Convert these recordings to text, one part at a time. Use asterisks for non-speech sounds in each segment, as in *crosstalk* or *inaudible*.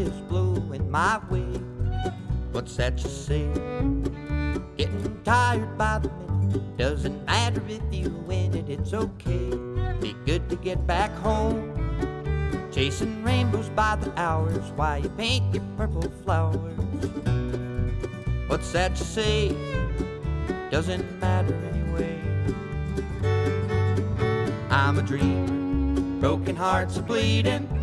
is blowing my way. What's that you say? Getting tired by the minute. Doesn't matter if you win it, it's okay. Be good to get back home. Chasing rainbows by the hours while you paint your purple flowers. What's that you say? Doesn't matter anyway. I'm a dreamer, broken hearts are bleeding.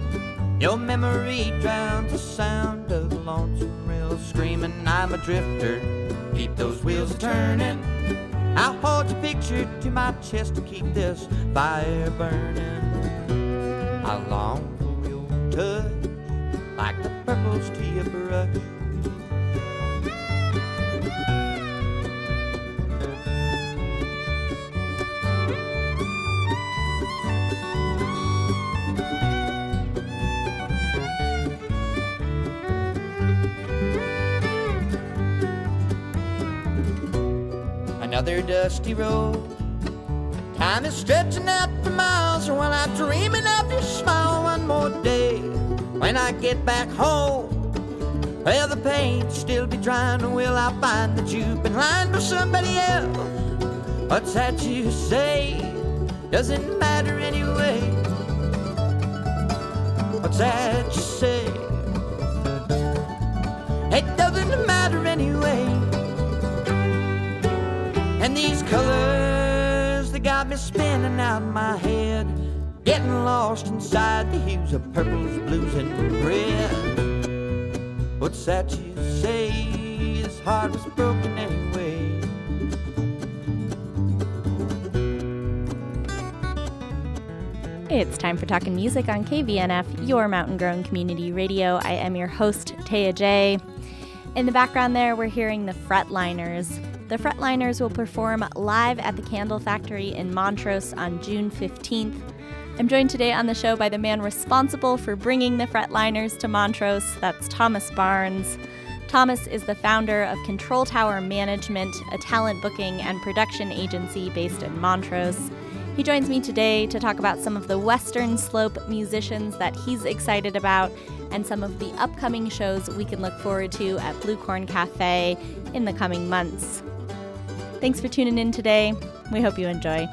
Your memory drowns the sound of lonesome rail screaming. I'm a drifter, keep those wheels turning. I'll hold your picture to my chest to keep this fire burning. I long for your touch, like the purples to your brush. Another dusty road. Time is stretching out for miles while I'm dreaming of your smile one more day. When I get back home, well, the paint still be drying. Will I find that you've been lying for somebody else? What's that you say? Doesn't matter anyway. What's that you say? It doesn't these colors, they got me spinning out my head. Getting lost inside the hues of purples, blues, and red. What's that you say? This heart was broken anyway. It's time for Talking Music on KVNF, your mountain grown community radio. I am your host, Taya Jae In the background there, we're hearing the Fretliners. The Fretliners will perform live at the Candle Factory in Montrose on June 15th. I'm joined today on the show by the man responsible for bringing the Fretliners to Montrose. That's Thomas Barnes. Thomas is the founder of Control Tower Management, a talent booking and production agency based in Montrose. He joins me today to talk about some of the Western Slope musicians that he's excited about and some of the upcoming shows we can look forward to at Blue Corn Cafe in the coming months. Thanks for tuning in today. We hope you enjoy.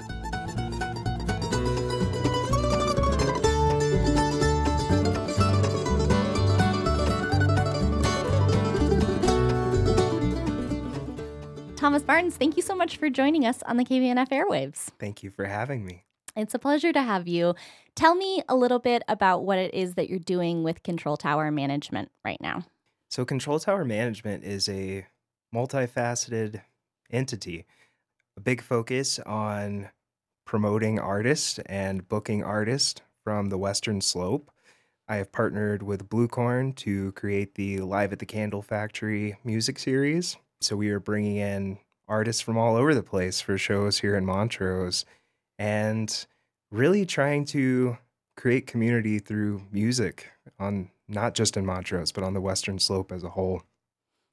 Thomas Barnes, thank you so much for joining us on the KVNF airwaves. Thank you for having me. It's a pleasure to have you. Tell me a little bit about what it is that you're doing with Control Tower Management right now. So, Control Tower Management is a multifaceted entity, a big focus on promoting artists and booking artists from the Western Slope. I have partnered with Bluecorn to create the Live at the Candle Factory music series. So, we are bringing in artists from all over the place for shows here in Montrose and really trying to create community through music on not just in Montrose, but on the Western Slope as a whole.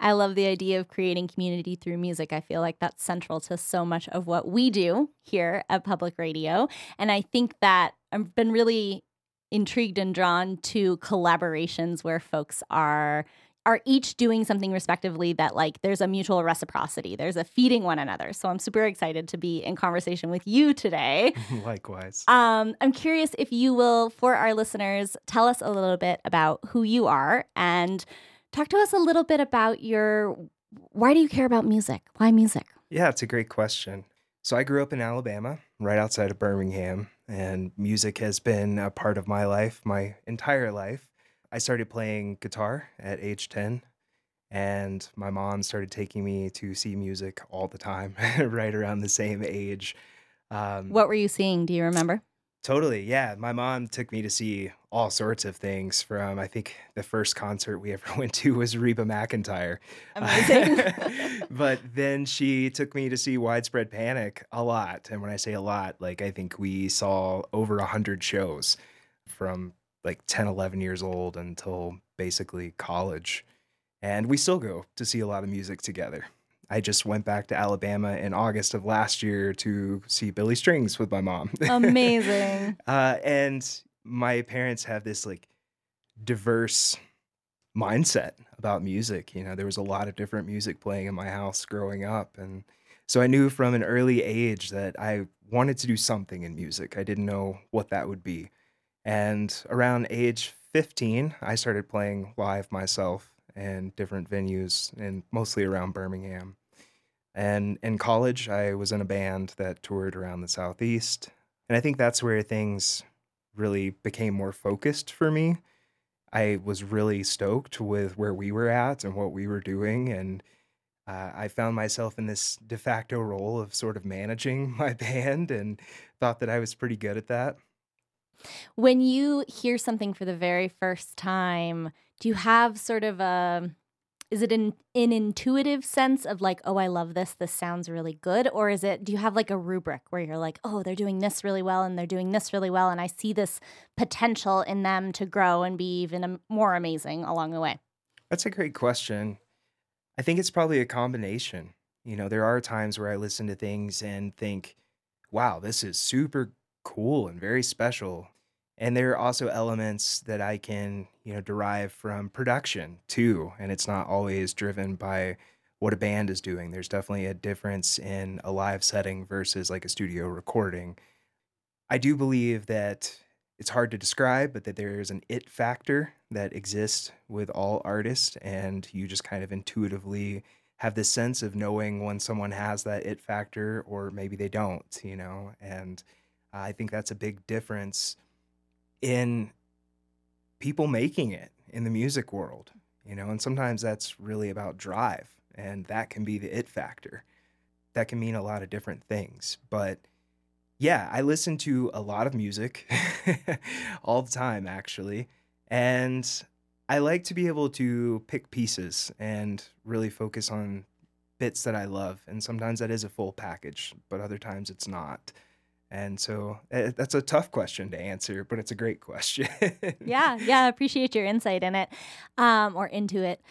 I love the idea of creating community through music. I feel like that's central to so much of what we do here at public radio. And I think that I've been really intrigued and drawn to collaborations where folks are are each doing something respectively that like there's a mutual reciprocity there's a feeding one another so i'm super excited to be in conversation with you today *laughs* Likewise. um, i'm curious if you will for our listeners tell us a little bit about who you are and talk to us a little bit about your why do you care about music why music Yeah, it's a great question. So I grew up in Alabama, right outside of Birmingham, and music has been a part of my life my entire life. I started playing guitar at age 10, and my mom started taking me to see music all the time, *laughs* right around the same age. Um, what were you seeing do you remember Totally. Yeah. My mom took me to see all sorts of things from, I think the first concert we *laughs* ever went to was Reba McEntire. *laughs* Amazing. *laughs* but then she took me to see Widespread Panic a lot. And when I say a lot, like I think we saw over a hundred shows from like 10, 11 years old until basically college. And we still go to see a lot of music together. I just went back to Alabama in August of last year to see Billy Strings with my mom. Amazing. *laughs* uh, and my parents have this like diverse mindset about music. You know, there was a lot of different music playing in my house growing up. And so I knew from an early age that I wanted to do something in music. I didn't know what that would be. And around age 15, I started playing live myself in different venues and mostly around Birmingham. And in college, I was in a band that toured around the Southeast. And I think that's where things really became more focused for me. I was really stoked with where we were at and what we were doing. And uh, I found myself in this de facto role of sort of managing *laughs* my band and thought that I was pretty good at that. When you hear something for the very first time, do you have sort of a is it an, an intuitive sense of like, oh, I love this, this sounds really good? Or is it, do you have like a rubric where you're like, oh, they're doing this really well and they're doing this really well, and I see this potential in them to grow and be even more amazing along the way? That's a great question. I think it's probably a combination. You know, there are times where I listen to things and think, wow, this is super cool and very special. And there are also elements that I can, you know, derive from production too. And it's not always driven by what a band is doing. There's definitely a difference in a live setting versus like a studio recording. I do believe that it's hard to describe, but that there is an it factor that exists with all artists. And you just kind of intuitively have this sense of knowing when someone has that it factor or maybe they don't, you know? And uh, I think that's a big difference in people making it in the music world, you know, and sometimes that's really about drive, and that can be the it factor. That can mean a lot of different things, but yeah, I listen to a lot of music *laughs* all the time, actually, and I like to be able to pick pieces and really focus on bits that I love, and sometimes that is a full package, but other times it's not. And so uh, that's a tough question to answer, but it's a great question. *laughs* yeah, yeah, appreciate your insight in it um, or into it.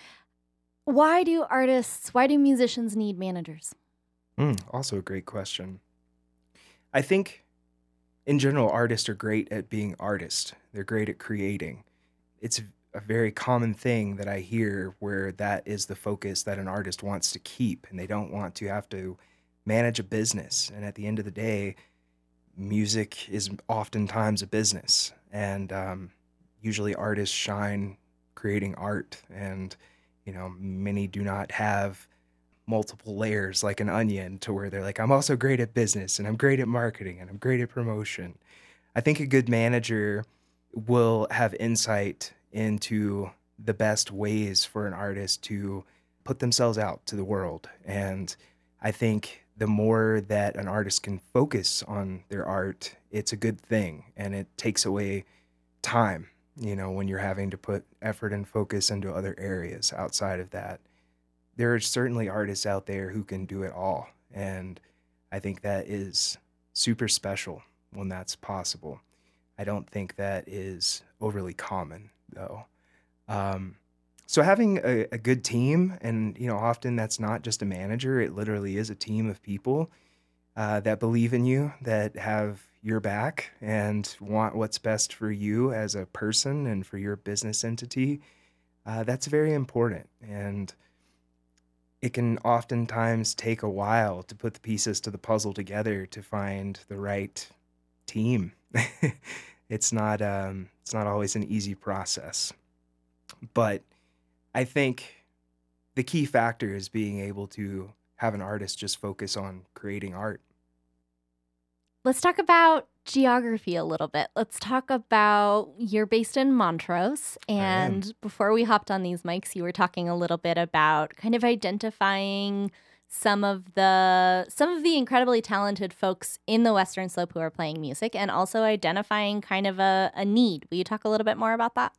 Why do artists, why do musicians need managers? Mm, also, a great question. I think in general, artists are great at being artists, they're great at creating. It's a very common thing that I hear where that is the focus that an artist wants to keep, and they don't want to have to manage a business. And at the end of the day, music is oftentimes a business, and um, usually artists shine creating art, and you know many do not have multiple layers like an onion to where they're like i'm also great at business and i'm great at marketing and i'm great at promotion. I think a good manager will have insight into the best ways for an artist to put themselves out to the world and i think the more that an artist can focus on their art, it's a good thing and it takes away time, you know, when you're having to put effort and focus into other areas outside of that. There are certainly artists out there who can do it all. And I think that is super special when that's possible. I don't think that is overly common, though. Um, so having a, a good team, and you know, often that's not just a manager; it literally is a team of people uh, that believe in you, that have your back, and want what's best for you as a person and for your business entity. Uh, that's very important, and it can oftentimes take a while to put the pieces to the puzzle together to find the right team. *laughs* it's not um, it's not always an easy process, but I think the key factor is being able to have an artist just focus on creating art. Let's talk about geography a little bit. Let's talk about you're based in Montrose. And before we hopped on these mics, you were talking a little bit about kind of identifying some of the some of the incredibly talented folks in the Western Slope who are playing music and also identifying kind of a, a need. Will you talk a little bit more about that?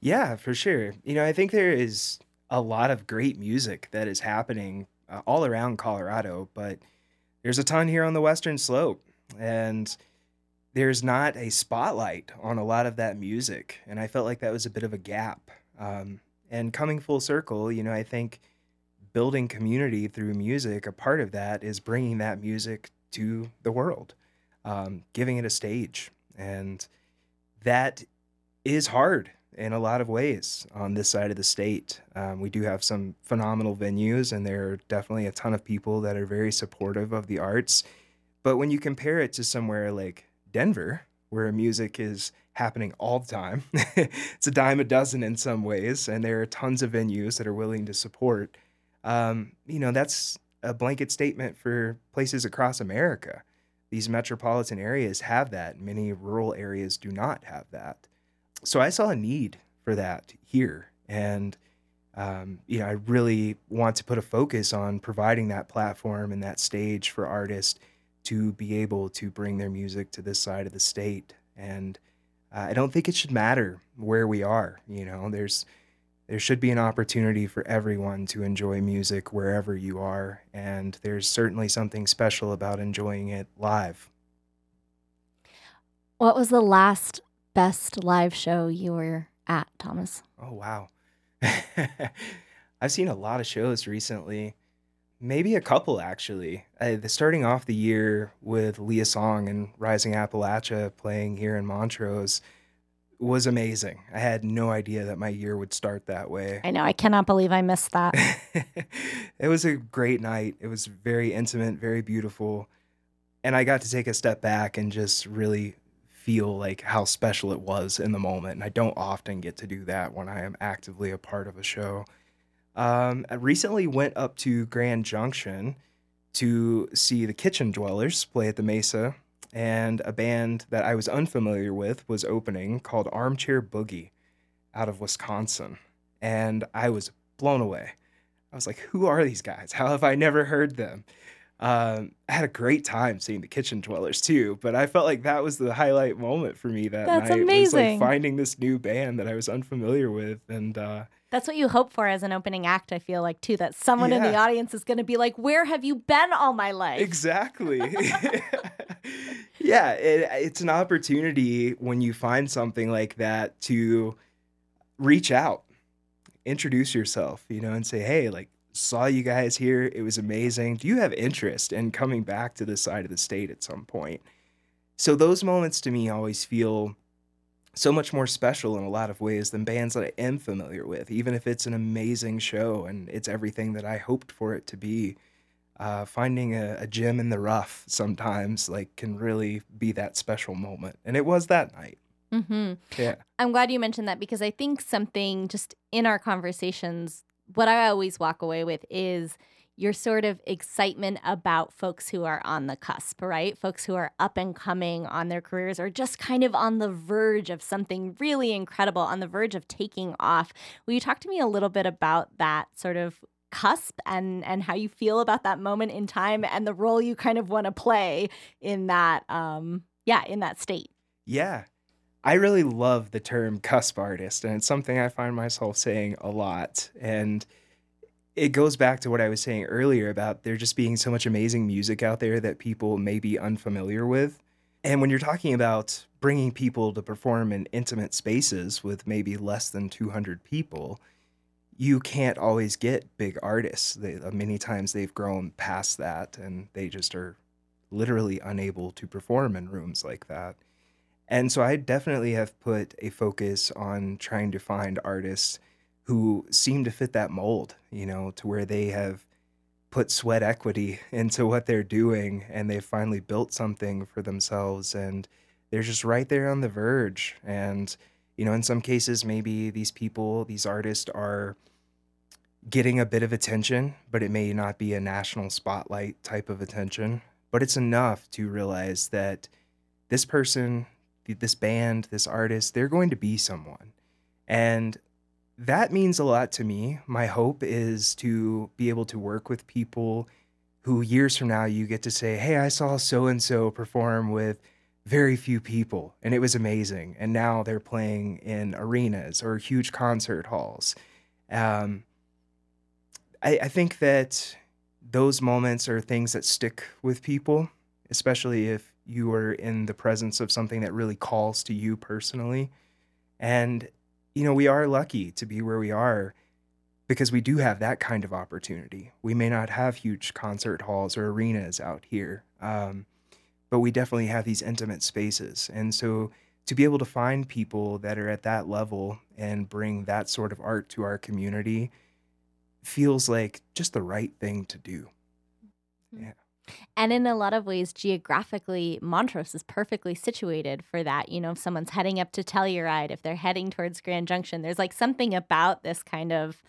Yeah, for sure. You know, I think there is a lot of great music that is happening uh, all around Colorado, but there's a ton here on the Western Slope, and there's not a spotlight on a lot of that music. And I felt like that was a bit of a gap. Um, and coming full circle, you know, I think building community through music, a part of that is bringing that music to the world, um, giving it a stage. And that is hard in a lot of ways on this side of the state. Um, we do have some phenomenal venues, and there are definitely a ton of people that are very supportive of the arts. But when you compare it to somewhere like Denver, where music is happening all the time, *laughs* it's a dime a dozen in some ways, and there are tons of venues that are willing to support. Um, you know, that's a blanket statement for places across America. These metropolitan areas have that, many rural areas do not have that so I saw a need for that here, and um, you know, I really want to put a focus on providing that platform and that stage for artists to be able to bring their music to this side of the state. And uh, I don't think it should matter where we are. You know, there's there should be an opportunity for everyone to enjoy music wherever you are, and there's certainly something special about enjoying it live. What was the last best live show you were at, Thomas? Oh, wow. *laughs* I've seen a lot of shows recently. Maybe a couple, actually. Uh, the, starting off the year with Leah Song and Rising Appalachia playing here in Montrose was amazing. I had no idea that my year would start that way. I know. I cannot believe I missed that. *laughs* it was a great night. It was very intimate, very beautiful. And I got to take a step back and just really feel like how special it was in the moment. And I don't often get to do that when I am actively a part of a show. Um, I recently went up to Grand Junction to see the Kitchen Dwellers play at the Mesa, and a band that I was unfamiliar with was opening called Armchair Boogie out of Wisconsin. And I was blown away. I was like, who are these guys? How have I never heard them? Um, I had a great time seeing the Kitchen Dwellers too, but I felt like that was the highlight moment for me that That's night. amazing. Was like finding this new band that I was unfamiliar with, and uh, that's what you hope for as an opening act. I feel like too that someone yeah. in the audience is going to be like, "Where have you been all my life?" Exactly. *laughs* *laughs* yeah, it, it's an opportunity when you find something like that to reach out, introduce yourself, you know, and say, "Hey, like saw you guys here. It was amazing. Do you have interest in coming back to this side of the state at some point? So those moments to me always feel so much more special in a lot of ways than bands that I am familiar with, even if it's an amazing show and it's everything that I hoped for it to be. Uh, finding a, a gem in the rough sometimes like can really be that special moment, and it was that night. Mm-hmm. Yeah, I'm glad you mentioned that because I think something just in our conversations what I always walk away with is your sort of excitement about folks who are on the cusp, right? Folks who are up and coming on their careers or just kind of on the verge of something really incredible, on the verge of taking off. Will you talk to me a little bit about that sort of cusp and and how you feel about that moment in time and the role you kind of want to play in that um yeah, in that state? Yeah. I really love the term cusp artist, and it's something I find myself saying a lot. And it goes back to what I was saying earlier about there just being so much amazing music out there that people may be unfamiliar with. And when you're talking about bringing people to perform in intimate spaces with maybe less than 200 people, you can't always get big artists. They, uh, many times they've grown past that and they just are literally unable to perform in rooms like that. And so I definitely have put a focus on trying to find artists who seem to fit that mold, you know, to where they have put sweat equity *laughs* into what they're doing and they've finally built something for themselves and they're just right there on the verge. And, you know, in some cases, maybe these people, these artists are getting a bit of attention, but it may not be a national spotlight type of attention. But it's enough to realize that this person this band, this artist, they're going to be someone. And that means a lot to me. My hope is to be able to work with people who years from now you get to say, Hey, I saw so and so perform with very few people and it was amazing. And now they're playing in arenas or huge concert halls. Um, I, I think that those moments are things that stick with people, especially if you are in the presence of something that really calls to you personally. And, you know, we are lucky to be where we are. because we do have that kind of opportunity. We may not have huge concert halls or arenas out here, um, but we definitely have these intimate spaces. And so to be able to find people that are at that level and bring that sort of art to our community feels like just the right thing to do. Mm-hmm. Yeah. And in a lot of ways, geographically, Montrose is perfectly situated for that. You know, if someone's heading up to Telluride, if they're heading towards Grand Junction, there's like something about this kind of,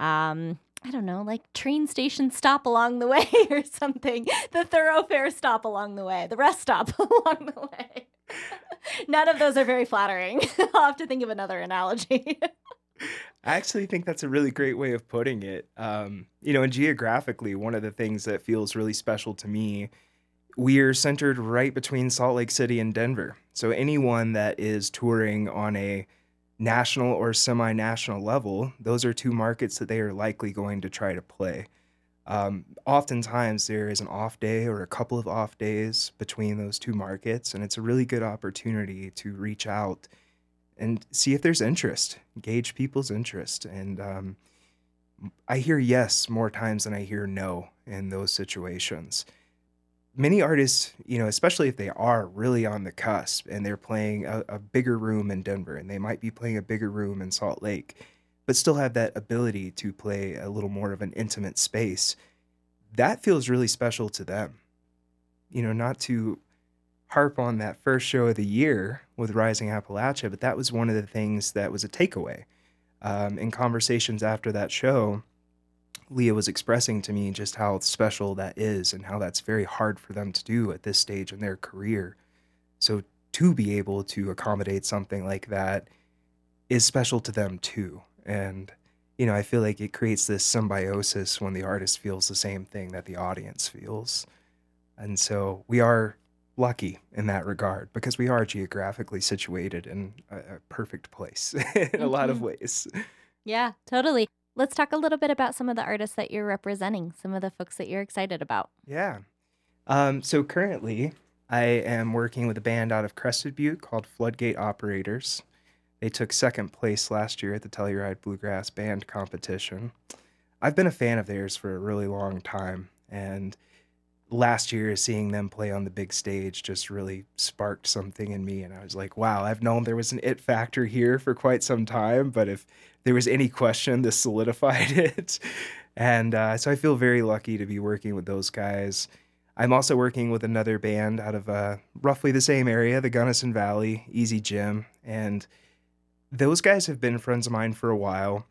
um, I don't know, like train station stop along the *laughs* way or something, the thoroughfare stop along the way, the rest stop *laughs* along the way. *laughs* None of those are very flattering. I'll have to think of another analogy. I actually think that's a really great way of putting it. Um, you know, and geographically, one of the things that feels really special to me, we're centered right between Salt Lake City and Denver. So anyone that is touring on a national or semi national level, those are two markets that they are likely going to try to play. Um, oftentimes, there is an off day or a couple of off days between those two markets, and it's a really good opportunity to reach out and see if there's interest, gauge people's interest. And um, I hear yes more times than I hear no in those situations. Many artists, you know, especially if they are really on the cusp and they're playing a, a bigger room in Denver and they might be playing a bigger room in Salt Lake, but still have that ability to play a little more of an intimate space, that feels really special to them. You know, not to harp on that first show of the year with Rising Appalachia, but that was one of the things that was a takeaway. Um, in conversations after that show, Leah was expressing to me just how special that is and how that's very hard for them to do at this stage in their career. So to be able to accommodate something like that is special to them too. And, you know, I feel like it creates this symbiosis when the artist feels the same thing that the audience feels. And so we are lucky in that regard because we are geographically situated in a, a perfect place *laughs* in a lot of Mhm. ways. yeah, totally. Let's talk a little bit about some of the artists that you're representing, some of the folks that you're excited about. Yeah. Um, so currently, I am working with a band out of Crested Butte called Floodgate Operators. They took second place last year at the Telluride Bluegrass Band Competition. I've been a fan of theirs for a really long time, and last year seeing them play on the big stage just really sparked something in me and i was like wow i've known there was an it factor here for quite some time but if there was any question this solidified *laughs* it. And uh, so i feel very lucky to be working with those guys. I'm also working with another band out of uh, roughly the same area the gunnison valley easy jim and those guys have been friends of mine for a while.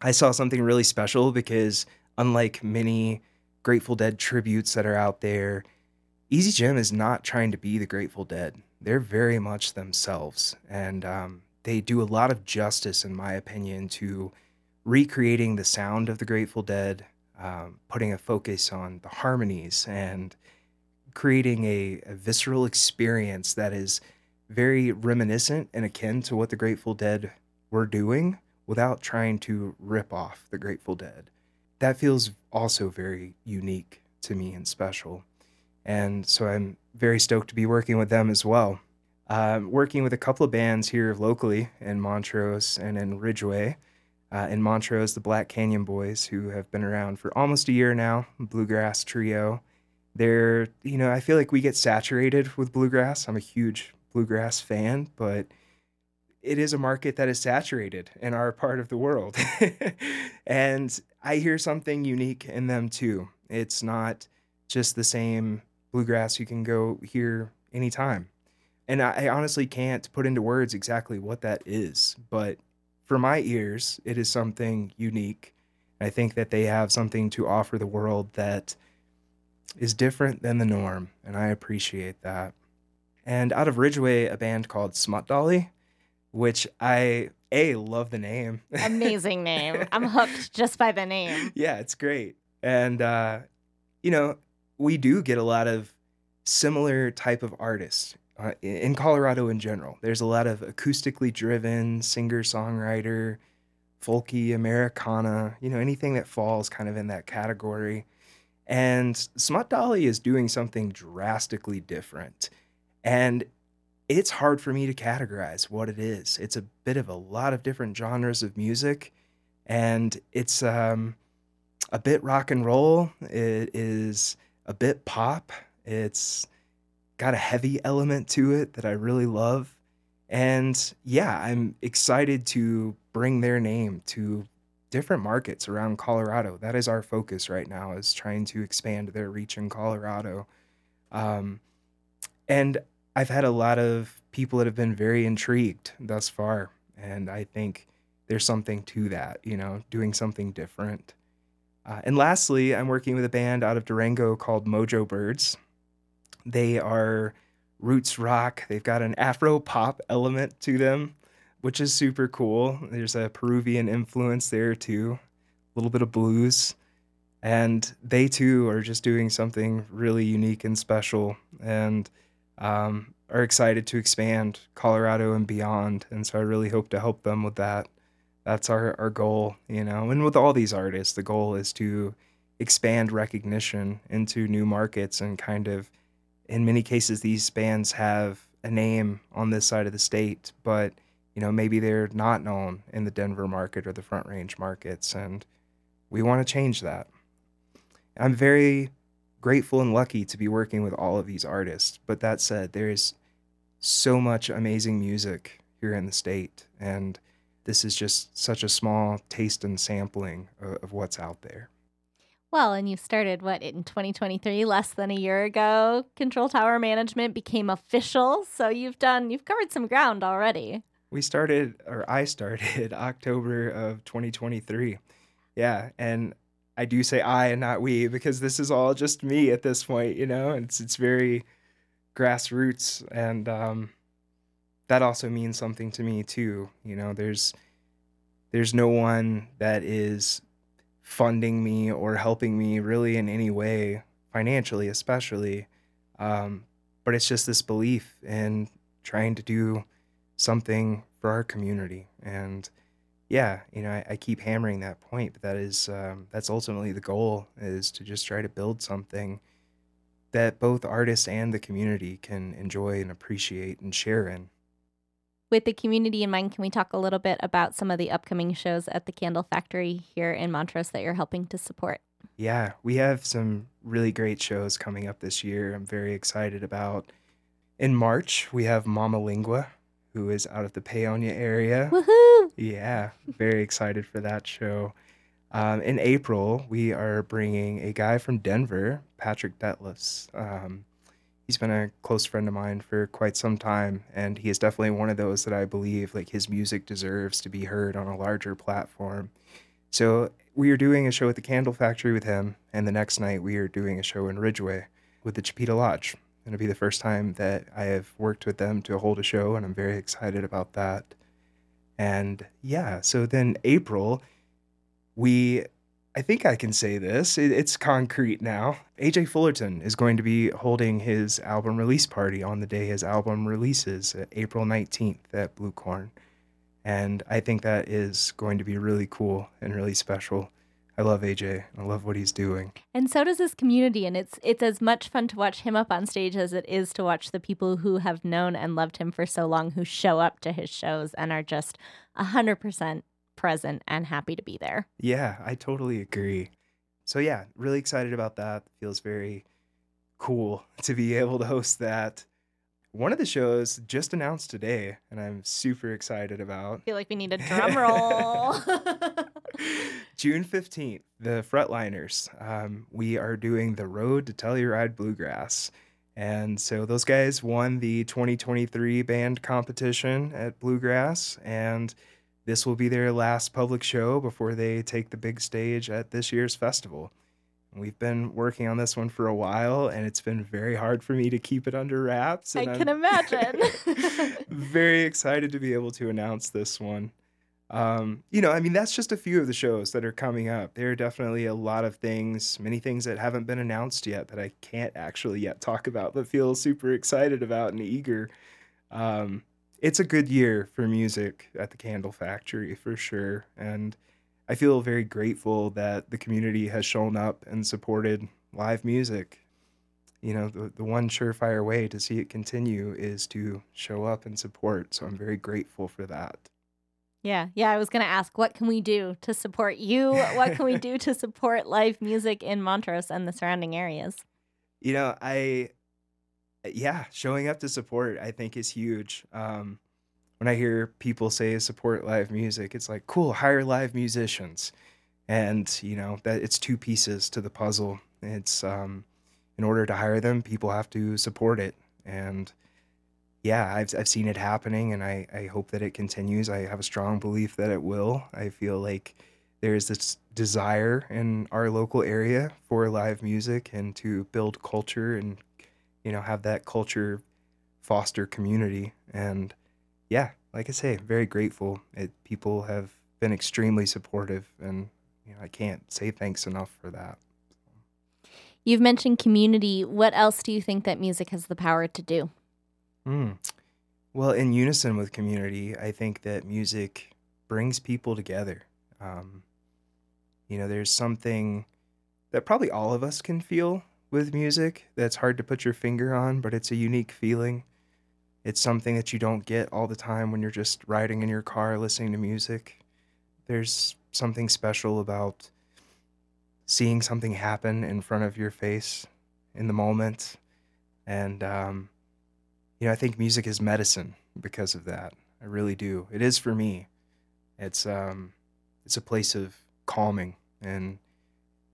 I saw something really special because unlike many Grateful Dead tributes that are out there, Easy Jim is not trying to be the Grateful Dead. They're very much themselves, and um, they do a lot of justice, in my opinion, to recreating the sound of the Grateful Dead, um, putting a focus on the harmonies, and creating a, a visceral experience that is very reminiscent and akin to what the Grateful Dead were doing without trying to rip off the Grateful Dead that feels also very unique to me and special. And so I'm very stoked to be working with them as well. Um, working with a couple of bands here locally in Montrose and in Ridgway. Uh, in Montrose, the Black Canyon Boys, who have been around for almost a year now, bluegrass trio. They're, you know, I feel like we get saturated with bluegrass. I'm a huge bluegrass fan, but it is a market that is saturated in our part of the world. *laughs* and I hear something unique in them too. It's not just the same bluegrass you can go hear anytime. And I, I honestly can't put into words exactly what that is, but for my ears, it is something unique. I think that they have something to offer the world that is different than the norm, and I appreciate that. And out of Ridgway, a band called Smut Dolly, which I a love the name. *laughs* Amazing name. I'm hooked just by the name. yeah, it's great. And uh, you know, we do get a lot of similar type of artists uh, in Colorado in general. There's a lot of acoustically driven singer-songwriter, folky Americana, you know, anything that falls kind of in that category. And Smut Dolly is doing something drastically different. And it's hard for me to categorize what it is. It's a bit of a lot of different genres of music, and it's um, a bit rock and roll. It is a bit pop. It's got a heavy element to it that I really love. And yeah, I'm excited to bring their name to different markets around Colorado. That is our focus right now is trying to expand their reach in Colorado. Um, and I've had a lot of people that have been very intrigued thus far. And I think there's something to that, you know, doing something different. Uh, and lastly, I'm working with a band out of Durango called Mojo Birds. They are roots rock. They've got an Afro pop element to them, which is super cool. There's a Peruvian influence there too, a little bit of blues. And they too are just doing something really unique and special and um, are excited to expand Colorado and beyond. And so I really hope to help them with that that's our, our goal, you know. And with all these artists, the goal is to expand recognition into new markets and kind of, in many cases, these bands have a name on this side of the state, but you know maybe they're not known in the Denver market or the Front Range markets, and we want to change that. I'm very grateful and lucky to be working with all of these artists. But that said, there is so much amazing music here in the state, and this is just such a small taste and sampling of, of what's out there. Well, and you started what in 2023, less than a year ago. Control Tower Management became official, so you've done you've covered some ground already. We started, or I started, *laughs* October of 2023. Yeah, and I do say I and not we because this is all just me at this point, you know. It's it's very grassroots, and um, that also means something to me too. You know, there's there's no one that is funding me or helping me really in any way financially, especially. Um, but it's just this belief in trying to do something for our community and yeah you know I, I keep hammering that point but that is um, that's ultimately the goal is to just try to build something that both artists and the community can enjoy and appreciate and share in with the community in mind, can we talk a little bit about some of the upcoming shows at the Candle Factory here in Montrose that you're helping to support? Yeah, we have some really great shows coming up this year. I'm very excited about. In March, we have Mama Lingua, who is out of the Paonia area. Woohoo! Yeah, very excited for that show. Um, in April, we are bringing a guy from Denver, Patrick Dethlefs. Um, he's been a close friend of mine for quite some time and he is definitely one of those that i believe like his music deserves to be heard on a larger platform so we are doing a show at the candle factory with him and the next night we are doing a show in ridgway with the chipeta lodge it'll be the first time that i have worked with them to hold a show and i'm very excited about that and yeah so then april we I think I can say this. It, it's concrete now. AJ Fullerton is going to be holding his album release party on the day his album releases, April 19th at Blue Corn. And I think that is going to be really cool and really special. I love AJ. I love what he's doing. And so does this community and it's it's as much fun to watch him up on stage as it is to watch the people who have known and loved him for so long who show up to his shows and are just 100% present and happy to be there. Yeah, I totally agree. So yeah, really excited about that. Feels very cool *laughs* to be able to host that. One of the shows just announced today, and I'm super excited about. I feel like we need a *laughs* drum roll. *laughs* *laughs* June 15th, the Fretliners. Um, we are doing the Road to Telluride Bluegrass. And so those guys won the 2023 band competition at Bluegrass. And this will be their last public show before they take the big stage at this year's festival. We've been working on this one for a while, and it's been very hard for me to keep it under wraps. I can I'm imagine. *laughs* very excited to be able to announce this one. Um, you know, I mean, that's just a few of the shows that are coming up. There are definitely a lot of things, many things that haven't been announced yet that I can't actually yet talk about, but feel super excited about and eager. Um, it's a good year for music at the Candle Factory for sure. And I feel very grateful that the community has shown up and supported live music. You know, the, the one surefire way to see it continue is to show up and support. So I'm very grateful for that. Yeah, yeah. I was going to ask, what can we do to support you? What can we do *laughs* to support live music in Montrose and the surrounding areas? You know, I, yeah, showing up to support, I think, is huge. Um, when I hear people say support live music, it's like, cool, hire live musicians. And, you know, that it's two pieces to the puzzle. It's, um, in order to hire them, people have to support it. And, yeah, I've I've seen it happening, and I I hope that it continues. I have a strong belief that it will. I feel like there is this desire in our local area for live music and to build culture and you know have that culture foster community. And yeah, like I say, very grateful. It people have been extremely supportive, and you know I can't say thanks enough for that. You've mentioned community. What else do you think that music has the power to do? Mm. Well, in unison with community, I think that music brings people together. Um, you know, there's something that probably all of us can feel with music that's hard to put your finger on, but it's a unique feeling. It's something that you don't get all the time when you're just riding in your car listening to music. There's something special about seeing something happen in front of your face in the moment. And um, you know, I think music is medicine because of that. I really do. It is for me. It's um it's a place of calming and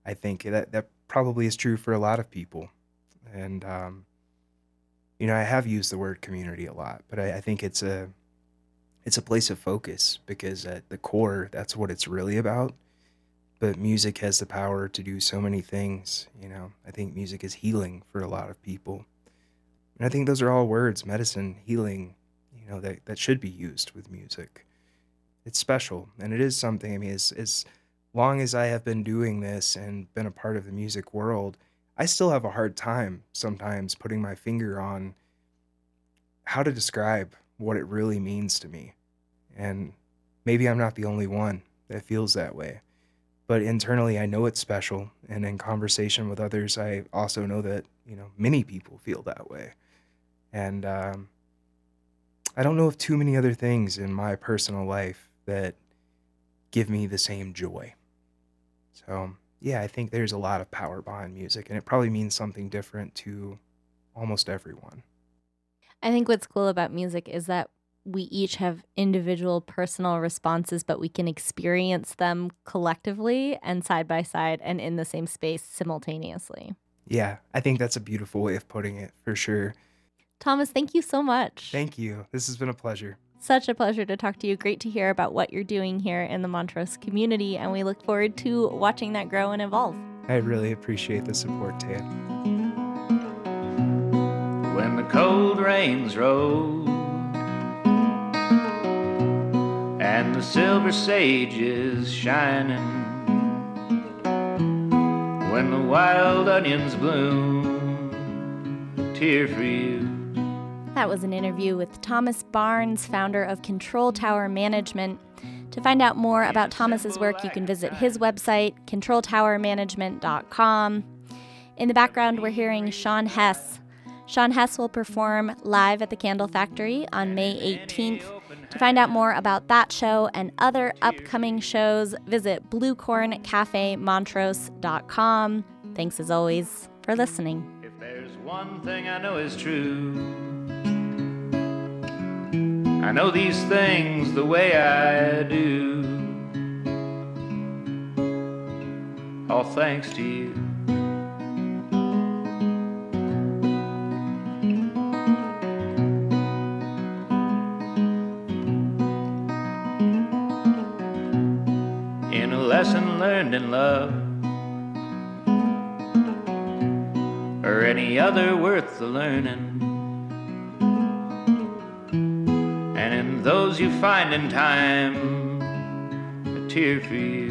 I think that that probably is true for a lot of people. And um you know, I have used the word community a lot, but I, I think it's a it's a place of focus because at the core that's what it's really about. But music has the power to do so many things, you know. I think music is healing for a lot of people and I think those are all words, medicine, healing, you know, that, that should be used with music. It's special. And it is something, I mean, as, as long as I have been doing this and been a part of the music world, I still have a hard time sometimes putting my finger on how to describe what it really means to me. And maybe I'm not the only one that feels that way. But internally, I know it's special. And in conversation with others, I also know that, you know, many people feel that way. And um, I don't know of too many other things in my personal life that give me the same joy. So, yeah, I think there's a lot of power behind music, and it probably means something different to almost everyone. I think what's cool about music is that we each have individual personal responses, but we can experience them collectively and side by side and in the same space simultaneously. Yeah, I think that's a beautiful way of putting it for sure. Thomas, thank you so much. Thank you. This has been a pleasure. Such a pleasure to talk to you. Great to hear about what you're doing here in the Montrose community, and we look forward to watching that grow and evolve. I really appreciate the support, Taya. When the cold rains roll and the silver sage is shining, when the wild onions bloom, a tear for you that was an interview with Thomas Barnes, founder of Control Tower Management. To find out more about Thomas's work, you can visit his website, controltowermanagement.com. In the background, we're hearing Sean Hess. Sean Hess will perform live at the Candle Factory on May 18th. To find out more about that show and other upcoming shows, visit bluecorncafemontrose.com. Thanks as always for listening. If there's one thing I know is true, I know these things the way I do. All thanks to you. In a lesson learned in love, or any other worth the learning. You find in time, a tear for you.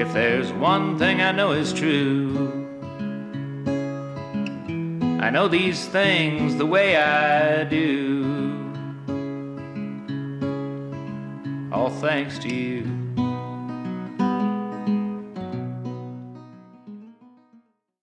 If there's one thing I know is true, I know these things the way I do. All thanks to you.